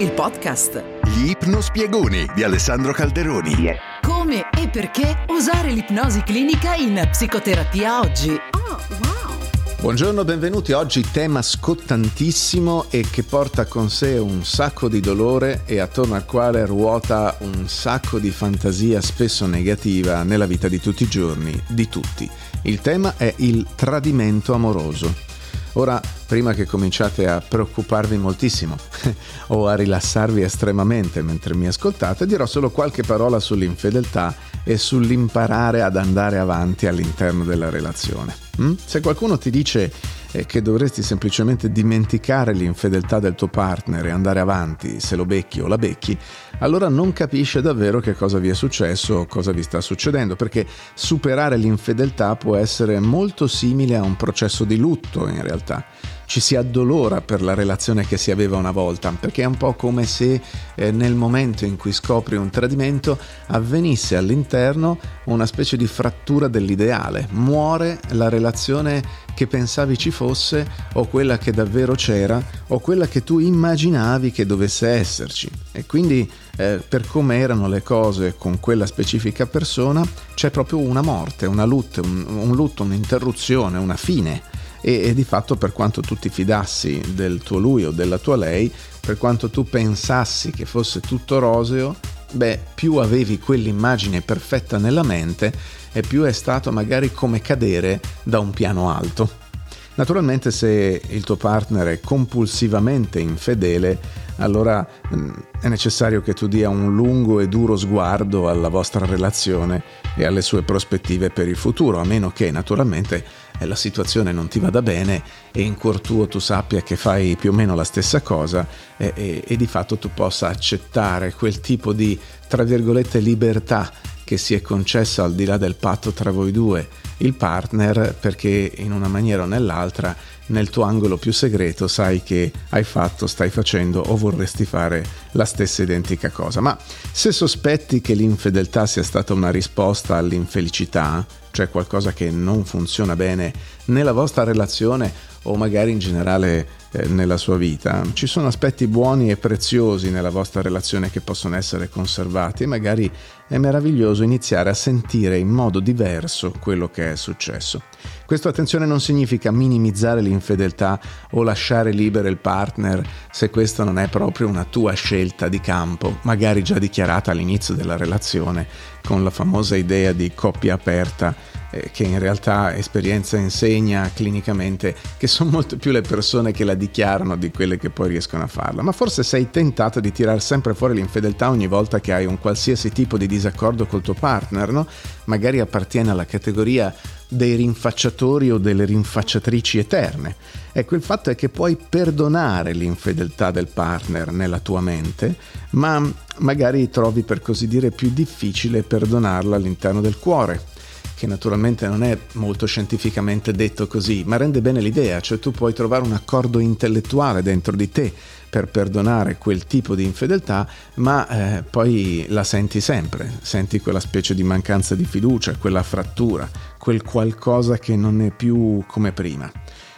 il podcast. Gli ipnospiegoni di Alessandro Calderoni. Come e perché usare l'ipnosi clinica in psicoterapia oggi. Oh, wow! Buongiorno, benvenuti. Oggi tema scottantissimo e che porta con sé un sacco di dolore e attorno al quale ruota un sacco di fantasia spesso negativa nella vita di tutti i giorni, di tutti. Il tema è il tradimento amoroso. Ora, prima che cominciate a preoccuparvi moltissimo o a rilassarvi estremamente mentre mi ascoltate, dirò solo qualche parola sull'infedeltà e sull'imparare ad andare avanti all'interno della relazione. Mm? Se qualcuno ti dice eh, che dovresti semplicemente dimenticare l'infedeltà del tuo partner e andare avanti se lo becchi o la becchi, allora non capisce davvero che cosa vi è successo o cosa vi sta succedendo, perché superare l'infedeltà può essere molto simile a un processo di lutto in realtà ci si addolora per la relazione che si aveva una volta, perché è un po' come se eh, nel momento in cui scopri un tradimento avvenisse all'interno una specie di frattura dell'ideale, muore la relazione che pensavi ci fosse o quella che davvero c'era o quella che tu immaginavi che dovesse esserci. E quindi eh, per come erano le cose con quella specifica persona c'è proprio una morte, una lutto, un, un lutto, un'interruzione, una fine e, e di fatto per quanto tu ti fidassi del tuo lui o della tua lei, per quanto tu pensassi che fosse tutto roseo, beh, più avevi quell'immagine perfetta nella mente e più è stato magari come cadere da un piano alto. Naturalmente se il tuo partner è compulsivamente infedele, allora mm, è necessario che tu dia un lungo e duro sguardo alla vostra relazione e alle sue prospettive per il futuro, a meno che naturalmente la situazione non ti vada bene e in cuor tuo tu sappia che fai più o meno la stessa cosa e, e, e di fatto tu possa accettare quel tipo di, tra virgolette, libertà che si è concessa al di là del patto tra voi due il partner perché in una maniera o nell'altra nel tuo angolo più segreto sai che hai fatto, stai facendo o vorresti fare la stessa identica cosa. Ma se sospetti che l'infedeltà sia stata una risposta all'infelicità, cioè qualcosa che non funziona bene nella vostra relazione o magari in generale eh, nella sua vita. Ci sono aspetti buoni e preziosi nella vostra relazione che possono essere conservati e magari è meraviglioso iniziare a sentire in modo diverso quello che è successo. Questo attenzione non significa minimizzare l'infedeltà o lasciare libero il partner se questa non è proprio una tua scelta di campo, magari già dichiarata all'inizio della relazione con la famosa idea di coppia aperta eh, che in realtà esperienza insegna clinicamente che sono molto più le persone che la dichiarano di quelle che poi riescono a farla. Ma forse sei tentato di tirare sempre fuori l'infedeltà ogni volta che hai un qualsiasi tipo di disaccordo col tuo partner, no? Magari appartiene alla categoria dei rinfacciatori o delle rinfacciatrici eterne. Ecco, il fatto è che puoi perdonare l'infedeltà del partner nella tua mente, ma magari trovi per così dire più difficile perdonarla all'interno del cuore che naturalmente non è molto scientificamente detto così, ma rende bene l'idea, cioè tu puoi trovare un accordo intellettuale dentro di te per perdonare quel tipo di infedeltà, ma eh, poi la senti sempre, senti quella specie di mancanza di fiducia, quella frattura, quel qualcosa che non è più come prima.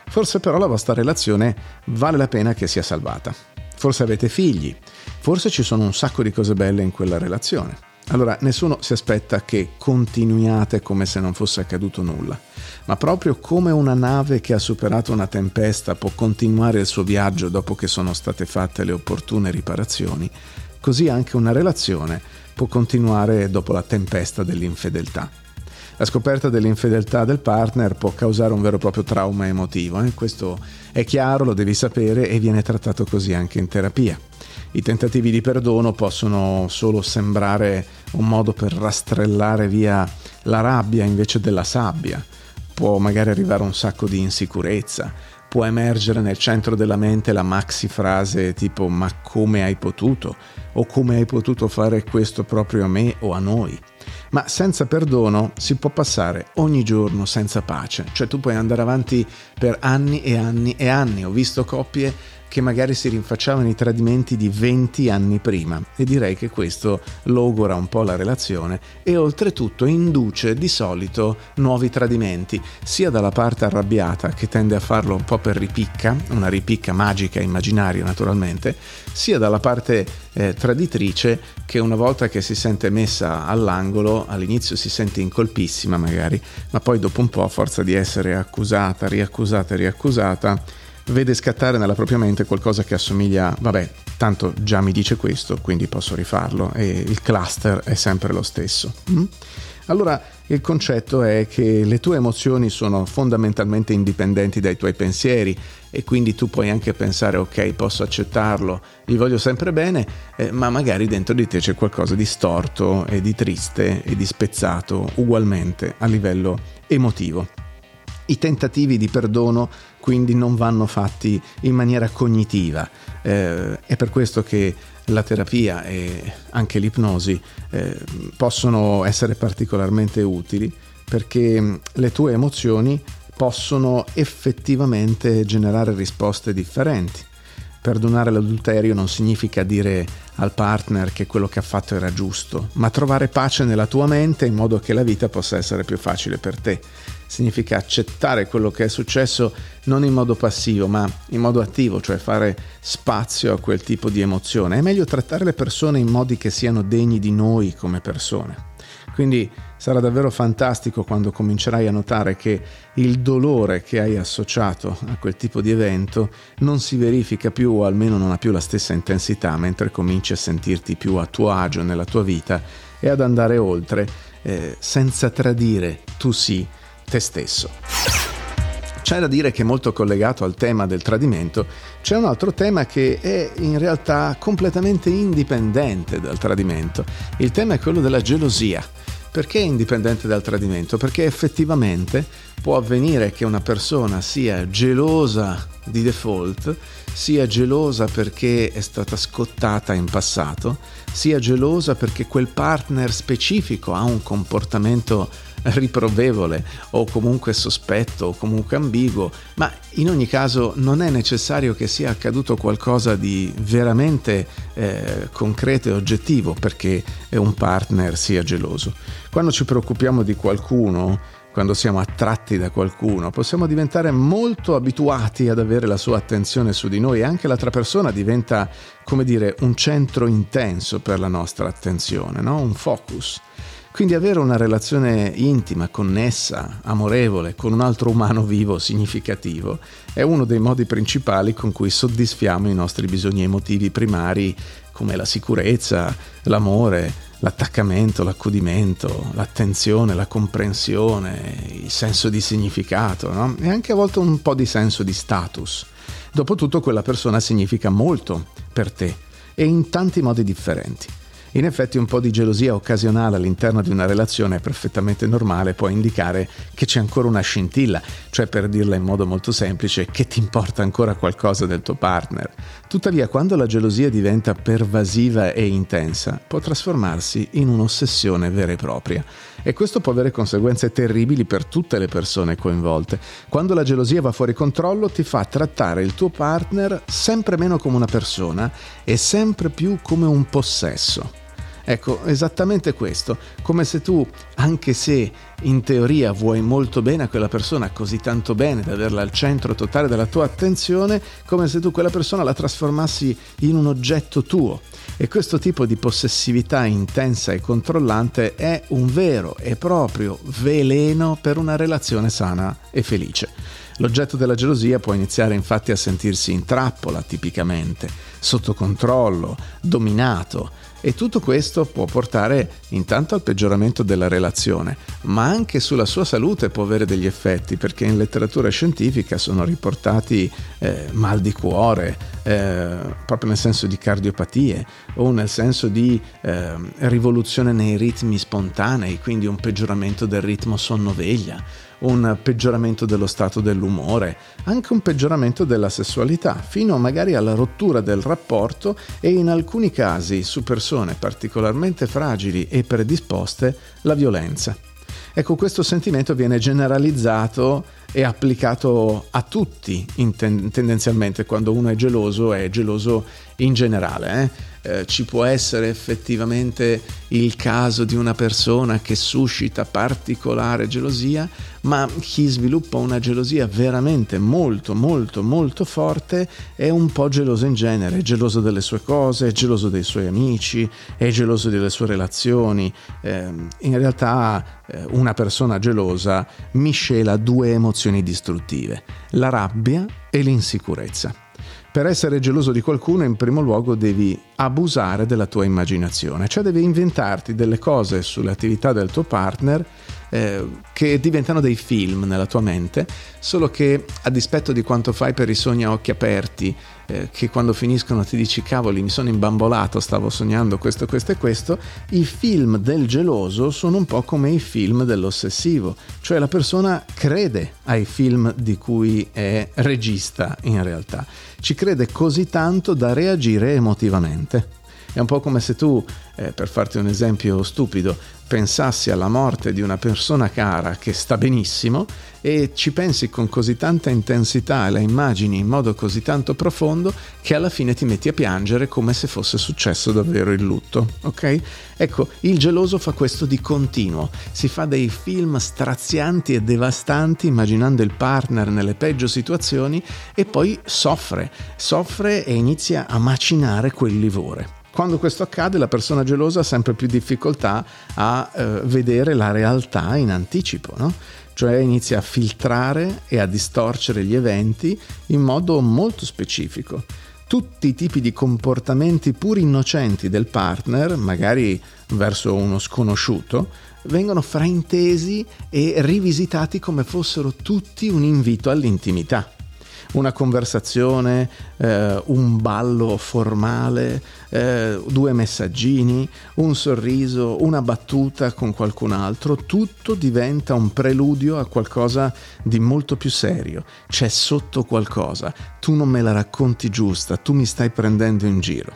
Forse però la vostra relazione vale la pena che sia salvata. Forse avete figli, forse ci sono un sacco di cose belle in quella relazione. Allora, nessuno si aspetta che continuiate come se non fosse accaduto nulla, ma proprio come una nave che ha superato una tempesta può continuare il suo viaggio dopo che sono state fatte le opportune riparazioni, così anche una relazione può continuare dopo la tempesta dell'infedeltà. La scoperta dell'infedeltà del partner può causare un vero e proprio trauma emotivo, eh? questo è chiaro, lo devi sapere e viene trattato così anche in terapia. I tentativi di perdono possono solo sembrare un modo per rastrellare via la rabbia invece della sabbia. Può magari arrivare un sacco di insicurezza, può emergere nel centro della mente la maxi frase tipo ma come hai potuto? O come hai potuto fare questo proprio a me o a noi? Ma senza perdono si può passare ogni giorno senza pace, cioè tu puoi andare avanti per anni e anni e anni. Ho visto coppie che magari si rinfacciavano i tradimenti di 20 anni prima. E direi che questo logora un po' la relazione e oltretutto induce di solito nuovi tradimenti, sia dalla parte arrabbiata che tende a farlo un po' per ripicca, una ripicca magica immaginaria naturalmente, sia dalla parte eh, traditrice che una volta che si sente messa all'angolo all'inizio si sente incolpissima magari, ma poi dopo un po' a forza di essere accusata, riaccusata riaccusata vede scattare nella propria mente qualcosa che assomiglia, vabbè, tanto già mi dice questo, quindi posso rifarlo e il cluster è sempre lo stesso. Mm? Allora il concetto è che le tue emozioni sono fondamentalmente indipendenti dai tuoi pensieri e quindi tu puoi anche pensare ok posso accettarlo, gli voglio sempre bene, eh, ma magari dentro di te c'è qualcosa di storto e di triste e di spezzato ugualmente a livello emotivo. I tentativi di perdono quindi non vanno fatti in maniera cognitiva. Eh, è per questo che la terapia e anche l'ipnosi eh, possono essere particolarmente utili perché mm, le tue emozioni possono effettivamente generare risposte differenti. Perdonare l'adulterio non significa dire al partner che quello che ha fatto era giusto, ma trovare pace nella tua mente in modo che la vita possa essere più facile per te. Significa accettare quello che è successo non in modo passivo, ma in modo attivo, cioè fare spazio a quel tipo di emozione. È meglio trattare le persone in modi che siano degni di noi come persone. Quindi sarà davvero fantastico quando comincerai a notare che il dolore che hai associato a quel tipo di evento non si verifica più o almeno non ha più la stessa intensità mentre cominci a sentirti più a tuo agio nella tua vita e ad andare oltre eh, senza tradire tu sì te stesso. C'è da dire che molto collegato al tema del tradimento c'è un altro tema che è in realtà completamente indipendente dal tradimento. Il tema è quello della gelosia. Perché è indipendente dal tradimento? Perché effettivamente può avvenire che una persona sia gelosa di default, sia gelosa perché è stata scottata in passato, sia gelosa perché quel partner specifico ha un comportamento riprovevole o comunque sospetto o comunque ambiguo, ma in ogni caso non è necessario che sia accaduto qualcosa di veramente eh, concreto e oggettivo perché un partner sia geloso. Quando ci preoccupiamo di qualcuno, quando siamo attratti da qualcuno, possiamo diventare molto abituati ad avere la sua attenzione su di noi e anche l'altra persona diventa, come dire, un centro intenso per la nostra attenzione, no? un focus. Quindi avere una relazione intima, connessa, amorevole con un altro umano vivo significativo è uno dei modi principali con cui soddisfiamo i nostri bisogni emotivi primari come la sicurezza, l'amore, l'attaccamento, l'accudimento, l'attenzione, la comprensione, il senso di significato no? e anche a volte un po' di senso di status. Dopotutto quella persona significa molto per te e in tanti modi differenti. In effetti un po' di gelosia occasionale all'interno di una relazione è perfettamente normale, può indicare che c'è ancora una scintilla, cioè per dirla in modo molto semplice, che ti importa ancora qualcosa del tuo partner. Tuttavia, quando la gelosia diventa pervasiva e intensa, può trasformarsi in un'ossessione vera e propria. E questo può avere conseguenze terribili per tutte le persone coinvolte. Quando la gelosia va fuori controllo ti fa trattare il tuo partner sempre meno come una persona e sempre più come un possesso. Ecco, esattamente questo, come se tu, anche se in teoria vuoi molto bene a quella persona, così tanto bene da averla al centro totale della tua attenzione, come se tu quella persona la trasformassi in un oggetto tuo. E questo tipo di possessività intensa e controllante è un vero e proprio veleno per una relazione sana e felice. L'oggetto della gelosia può iniziare infatti a sentirsi in trappola tipicamente, sotto controllo, dominato, e tutto questo può portare intanto al peggioramento della relazione, ma anche sulla sua salute può avere degli effetti, perché in letteratura scientifica sono riportati eh, mal di cuore, eh, proprio nel senso di cardiopatie o nel senso di eh, rivoluzione nei ritmi spontanei, quindi un peggioramento del ritmo sonno-veglia un peggioramento dello stato dell'umore, anche un peggioramento della sessualità, fino magari alla rottura del rapporto e in alcuni casi su persone particolarmente fragili e predisposte la violenza. Ecco, questo sentimento viene generalizzato è applicato a tutti in tendenzialmente quando uno è geloso è geloso in generale. Eh? Eh, ci può essere effettivamente il caso di una persona che suscita particolare gelosia, ma chi sviluppa una gelosia veramente molto molto molto forte è un po' geloso in genere, è geloso delle sue cose, è geloso dei suoi amici, è geloso delle sue relazioni. Eh, in realtà eh, una persona gelosa miscela due emozioni distruttive, la rabbia e l'insicurezza. Per essere geloso di qualcuno, in primo luogo devi abusare della tua immaginazione, cioè devi inventarti delle cose sulle attività del tuo partner eh, che diventano dei film nella tua mente, solo che a dispetto di quanto fai per i sogni a occhi aperti, eh, che quando finiscono ti dici cavoli mi sono imbambolato, stavo sognando questo, questo e questo, i film del geloso sono un po' come i film dell'ossessivo, cioè la persona crede ai film di cui è regista in realtà, ci crede così tanto da reagire emotivamente. È un po' come se tu, eh, per farti un esempio stupido, pensassi alla morte di una persona cara che sta benissimo e ci pensi con così tanta intensità e la immagini in modo così tanto profondo che alla fine ti metti a piangere come se fosse successo davvero il lutto, ok? Ecco, il geloso fa questo di continuo, si fa dei film strazianti e devastanti immaginando il partner nelle peggio situazioni e poi soffre, soffre e inizia a macinare quel livore. Quando questo accade la persona gelosa ha sempre più difficoltà a eh, vedere la realtà in anticipo, no? cioè inizia a filtrare e a distorcere gli eventi in modo molto specifico. Tutti i tipi di comportamenti pur innocenti del partner, magari verso uno sconosciuto, vengono fraintesi e rivisitati come fossero tutti un invito all'intimità una conversazione, eh, un ballo formale, eh, due messaggini, un sorriso, una battuta con qualcun altro, tutto diventa un preludio a qualcosa di molto più serio. C'è sotto qualcosa, tu non me la racconti giusta, tu mi stai prendendo in giro.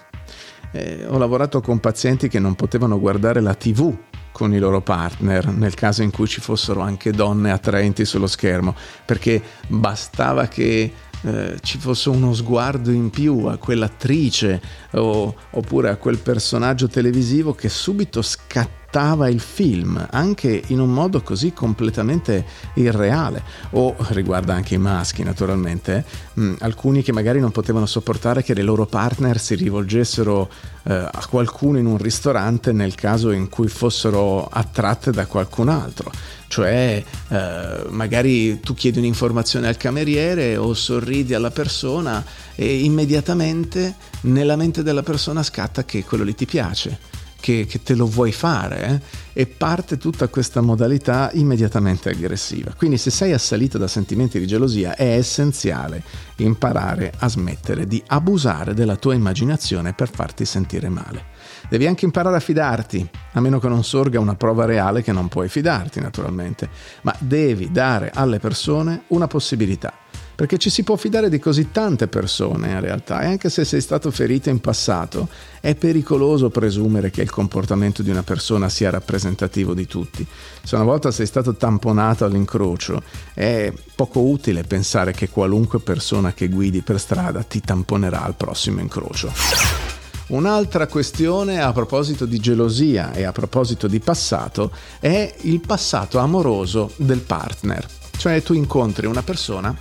Eh, ho lavorato con pazienti che non potevano guardare la tv con i loro partner nel caso in cui ci fossero anche donne attraenti sullo schermo, perché bastava che eh, ci fosse uno sguardo in più a quell'attrice o, oppure a quel personaggio televisivo che subito scattava sfruttava il film anche in un modo così completamente irreale. O riguarda anche i maschi naturalmente mh, mm, alcuni che magari non potevano sopportare che le loro partner si rivolgessero eh, a qualcuno in un ristorante nel caso in cui fossero attratte da qualcun altro. Cioè eh, magari tu chiedi un'informazione al cameriere o sorridi alla persona e immediatamente nella mente della persona scatta che quello lì ti piace che, che te lo vuoi fare eh? e parte tutta questa modalità immediatamente aggressiva. Quindi se sei assalito da sentimenti di gelosia è essenziale imparare a smettere di abusare della tua immaginazione per farti sentire male. Devi anche imparare a fidarti, a meno che non sorga una prova reale che non puoi fidarti naturalmente, ma devi dare alle persone una possibilità perché ci si può fidare di così tante persone in realtà e anche se sei stato ferito in passato è pericoloso presumere che il comportamento di una persona sia rappresentativo di tutti. Se una volta sei stato tamponato all'incrocio è poco utile pensare che qualunque persona che guidi per strada ti tamponerà al prossimo incrocio. Un'altra questione a proposito di gelosia e a proposito di passato è il passato amoroso del partner. Cioè tu incontri una persona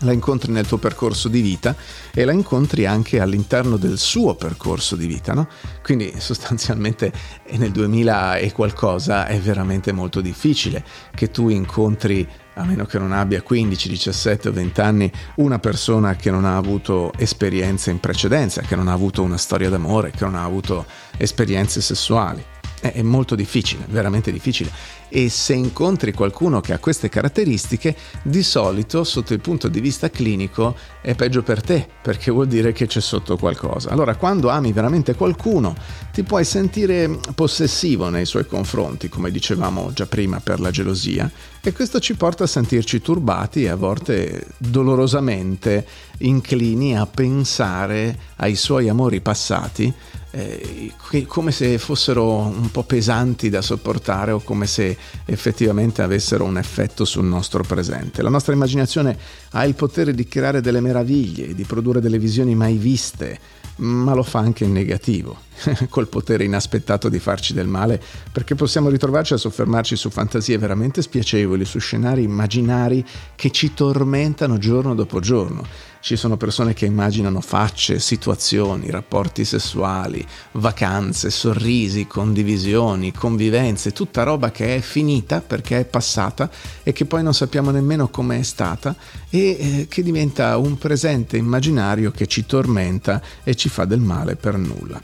la incontri nel tuo percorso di vita e la incontri anche all'interno del suo percorso di vita, no? Quindi sostanzialmente nel 2000 e qualcosa è veramente molto difficile che tu incontri a meno che non abbia 15, 17 o 20 anni, una persona che non ha avuto esperienze in precedenza, che non ha avuto una storia d'amore, che non ha avuto esperienze sessuali. È molto difficile, veramente difficile e se incontri qualcuno che ha queste caratteristiche, di solito sotto il punto di vista clinico è peggio per te, perché vuol dire che c'è sotto qualcosa. Allora, quando ami veramente qualcuno, ti puoi sentire possessivo nei suoi confronti, come dicevamo già prima per la gelosia, e questo ci porta a sentirci turbati e a volte dolorosamente inclini a pensare ai suoi amori passati eh, come se fossero un po' pesanti da sopportare o come se effettivamente avessero un effetto sul nostro presente. La nostra immaginazione ha il potere di creare delle meraviglie, di produrre delle visioni mai viste, ma lo fa anche in negativo, col potere inaspettato di farci del male, perché possiamo ritrovarci a soffermarci su fantasie veramente spiacevoli, su scenari immaginari che ci tormentano giorno dopo giorno ci sono persone che immaginano facce, situazioni, rapporti sessuali, vacanze, sorrisi, condivisioni, convivenze, tutta roba che è finita perché è passata e che poi non sappiamo nemmeno come è stata e eh, che diventa un presente immaginario che ci tormenta e ci fa del male per nulla.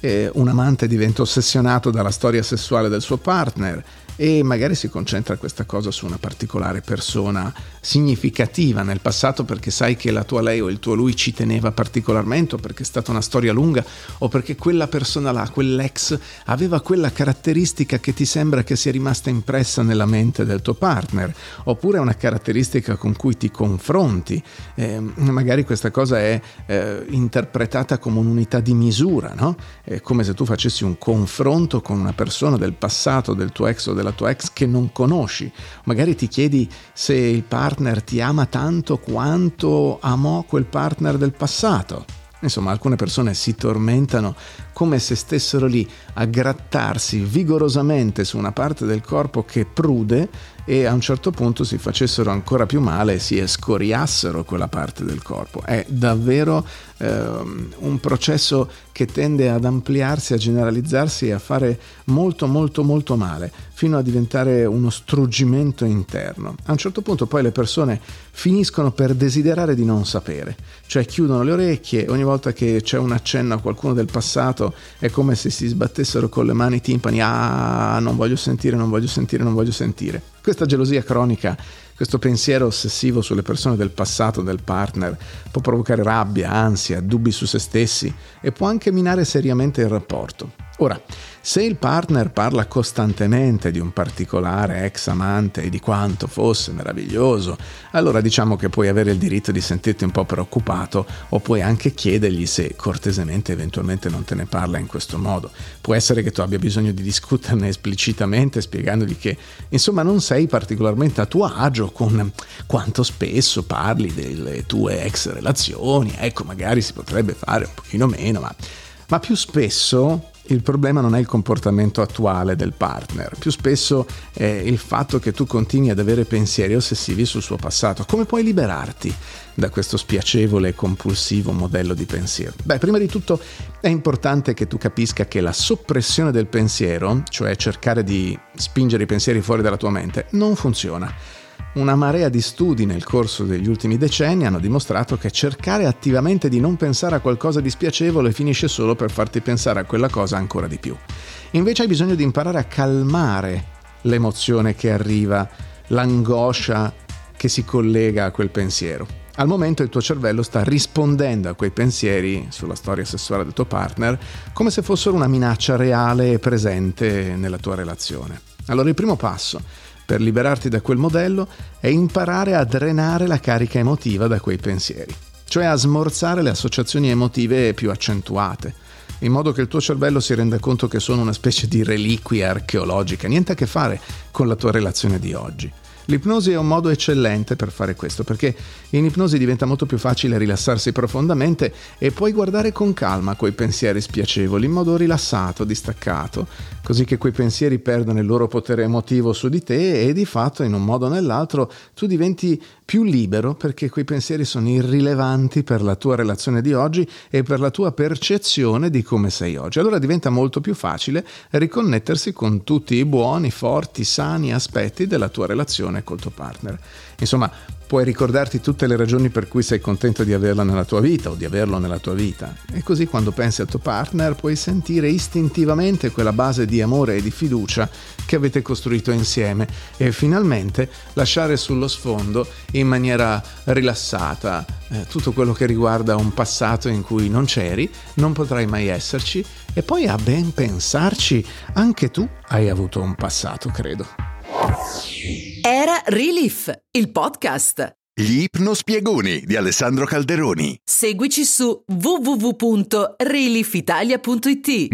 Eh, un amante diventa ossessionato dalla storia sessuale del suo partner e magari si concentra questa cosa su una particolare persona significativa nel passato perché sai che la tua lei o il tuo lui ci teneva particolarmente o perché è stata una storia lunga o perché quella persona là, quell'ex, aveva quella caratteristica che ti sembra che sia rimasta impressa nella mente del tuo partner oppure una caratteristica con cui ti confronti. Eh, magari questa cosa è eh, interpretata come un'unità di misura, no? È come se tu facessi un confronto con una persona del passato, del tuo ex o della tua ex che non conosci. Magari ti chiedi se il partner ti ama tanto quanto amò quel partner del passato. Insomma, alcune persone si tormentano come se stessero lì a grattarsi vigorosamente su una parte del corpo che prude e a un certo punto si facessero ancora più male e si escoriassero quella parte del corpo. È davvero eh, un processo che tende ad ampliarsi, a generalizzarsi e a fare molto molto molto male, fino a diventare uno struggimento interno. A un certo punto poi le persone finiscono per desiderare di non sapere, cioè chiudono le orecchie, ogni volta che c'è un accenno a qualcuno del passato è come se si sbattessero con le mani i timpani, ah non voglio sentire, non voglio sentire, non voglio sentire. Questa gelosia cronica, questo pensiero ossessivo sulle persone del passato del partner può provocare rabbia, ansia, dubbi su se stessi e può anche minare seriamente il rapporto. Ora, se il partner parla costantemente di un particolare ex amante e di quanto fosse meraviglioso, allora diciamo che puoi avere il diritto di sentirti un po' preoccupato o puoi anche chiedergli se cortesemente eventualmente non te ne parla in questo modo. Può essere che tu abbia bisogno di discuterne esplicitamente spiegandogli che insomma non sei particolarmente a tuo agio con quanto spesso parli delle tue ex relazioni, ecco magari si potrebbe fare un pochino meno, ma, ma più spesso il problema non è il comportamento attuale del partner, più spesso è il fatto che tu continui ad avere pensieri ossessivi sul suo passato. Come puoi liberarti da questo spiacevole e compulsivo modello di pensiero? Beh, prima di tutto è importante che tu capisca che la soppressione del pensiero, cioè cercare di spingere i pensieri fuori dalla tua mente, non funziona. Una marea di studi nel corso degli ultimi decenni hanno dimostrato che cercare attivamente di non pensare a qualcosa di spiacevole finisce solo per farti pensare a quella cosa ancora di più. Invece hai bisogno di imparare a calmare l'emozione che arriva, l'angoscia che si collega a quel pensiero. Al momento il tuo cervello sta rispondendo a quei pensieri sulla storia sessuale del tuo partner come se fossero una minaccia reale e presente nella tua relazione. Allora il primo passo per liberarti da quel modello è imparare a drenare la carica emotiva da quei pensieri, cioè a smorzare le associazioni emotive più accentuate, in modo che il tuo cervello si renda conto che sono una specie di reliquia archeologica, niente a che fare con la tua relazione di oggi. L'ipnosi è un modo eccellente per fare questo, perché in ipnosi diventa molto più facile rilassarsi profondamente e puoi guardare con calma quei pensieri spiacevoli, in modo rilassato, distaccato, così che quei pensieri perdono il loro potere emotivo su di te e di fatto in un modo o nell'altro tu diventi più libero perché quei pensieri sono irrilevanti per la tua relazione di oggi e per la tua percezione di come sei oggi. Allora diventa molto più facile riconnettersi con tutti i buoni, forti, sani aspetti della tua relazione col tuo partner. Insomma, puoi ricordarti tutte le ragioni per cui sei contento di averla nella tua vita o di averlo nella tua vita. E così quando pensi al tuo partner puoi sentire istintivamente quella base di amore e di fiducia che avete costruito insieme e finalmente lasciare sullo sfondo in maniera rilassata eh, tutto quello che riguarda un passato in cui non c'eri, non potrai mai esserci e poi a ben pensarci anche tu hai avuto un passato, credo. Era Relief, il podcast. Gli ipnospiegoni di Alessandro Calderoni. Seguici su www.reliefitalia.it.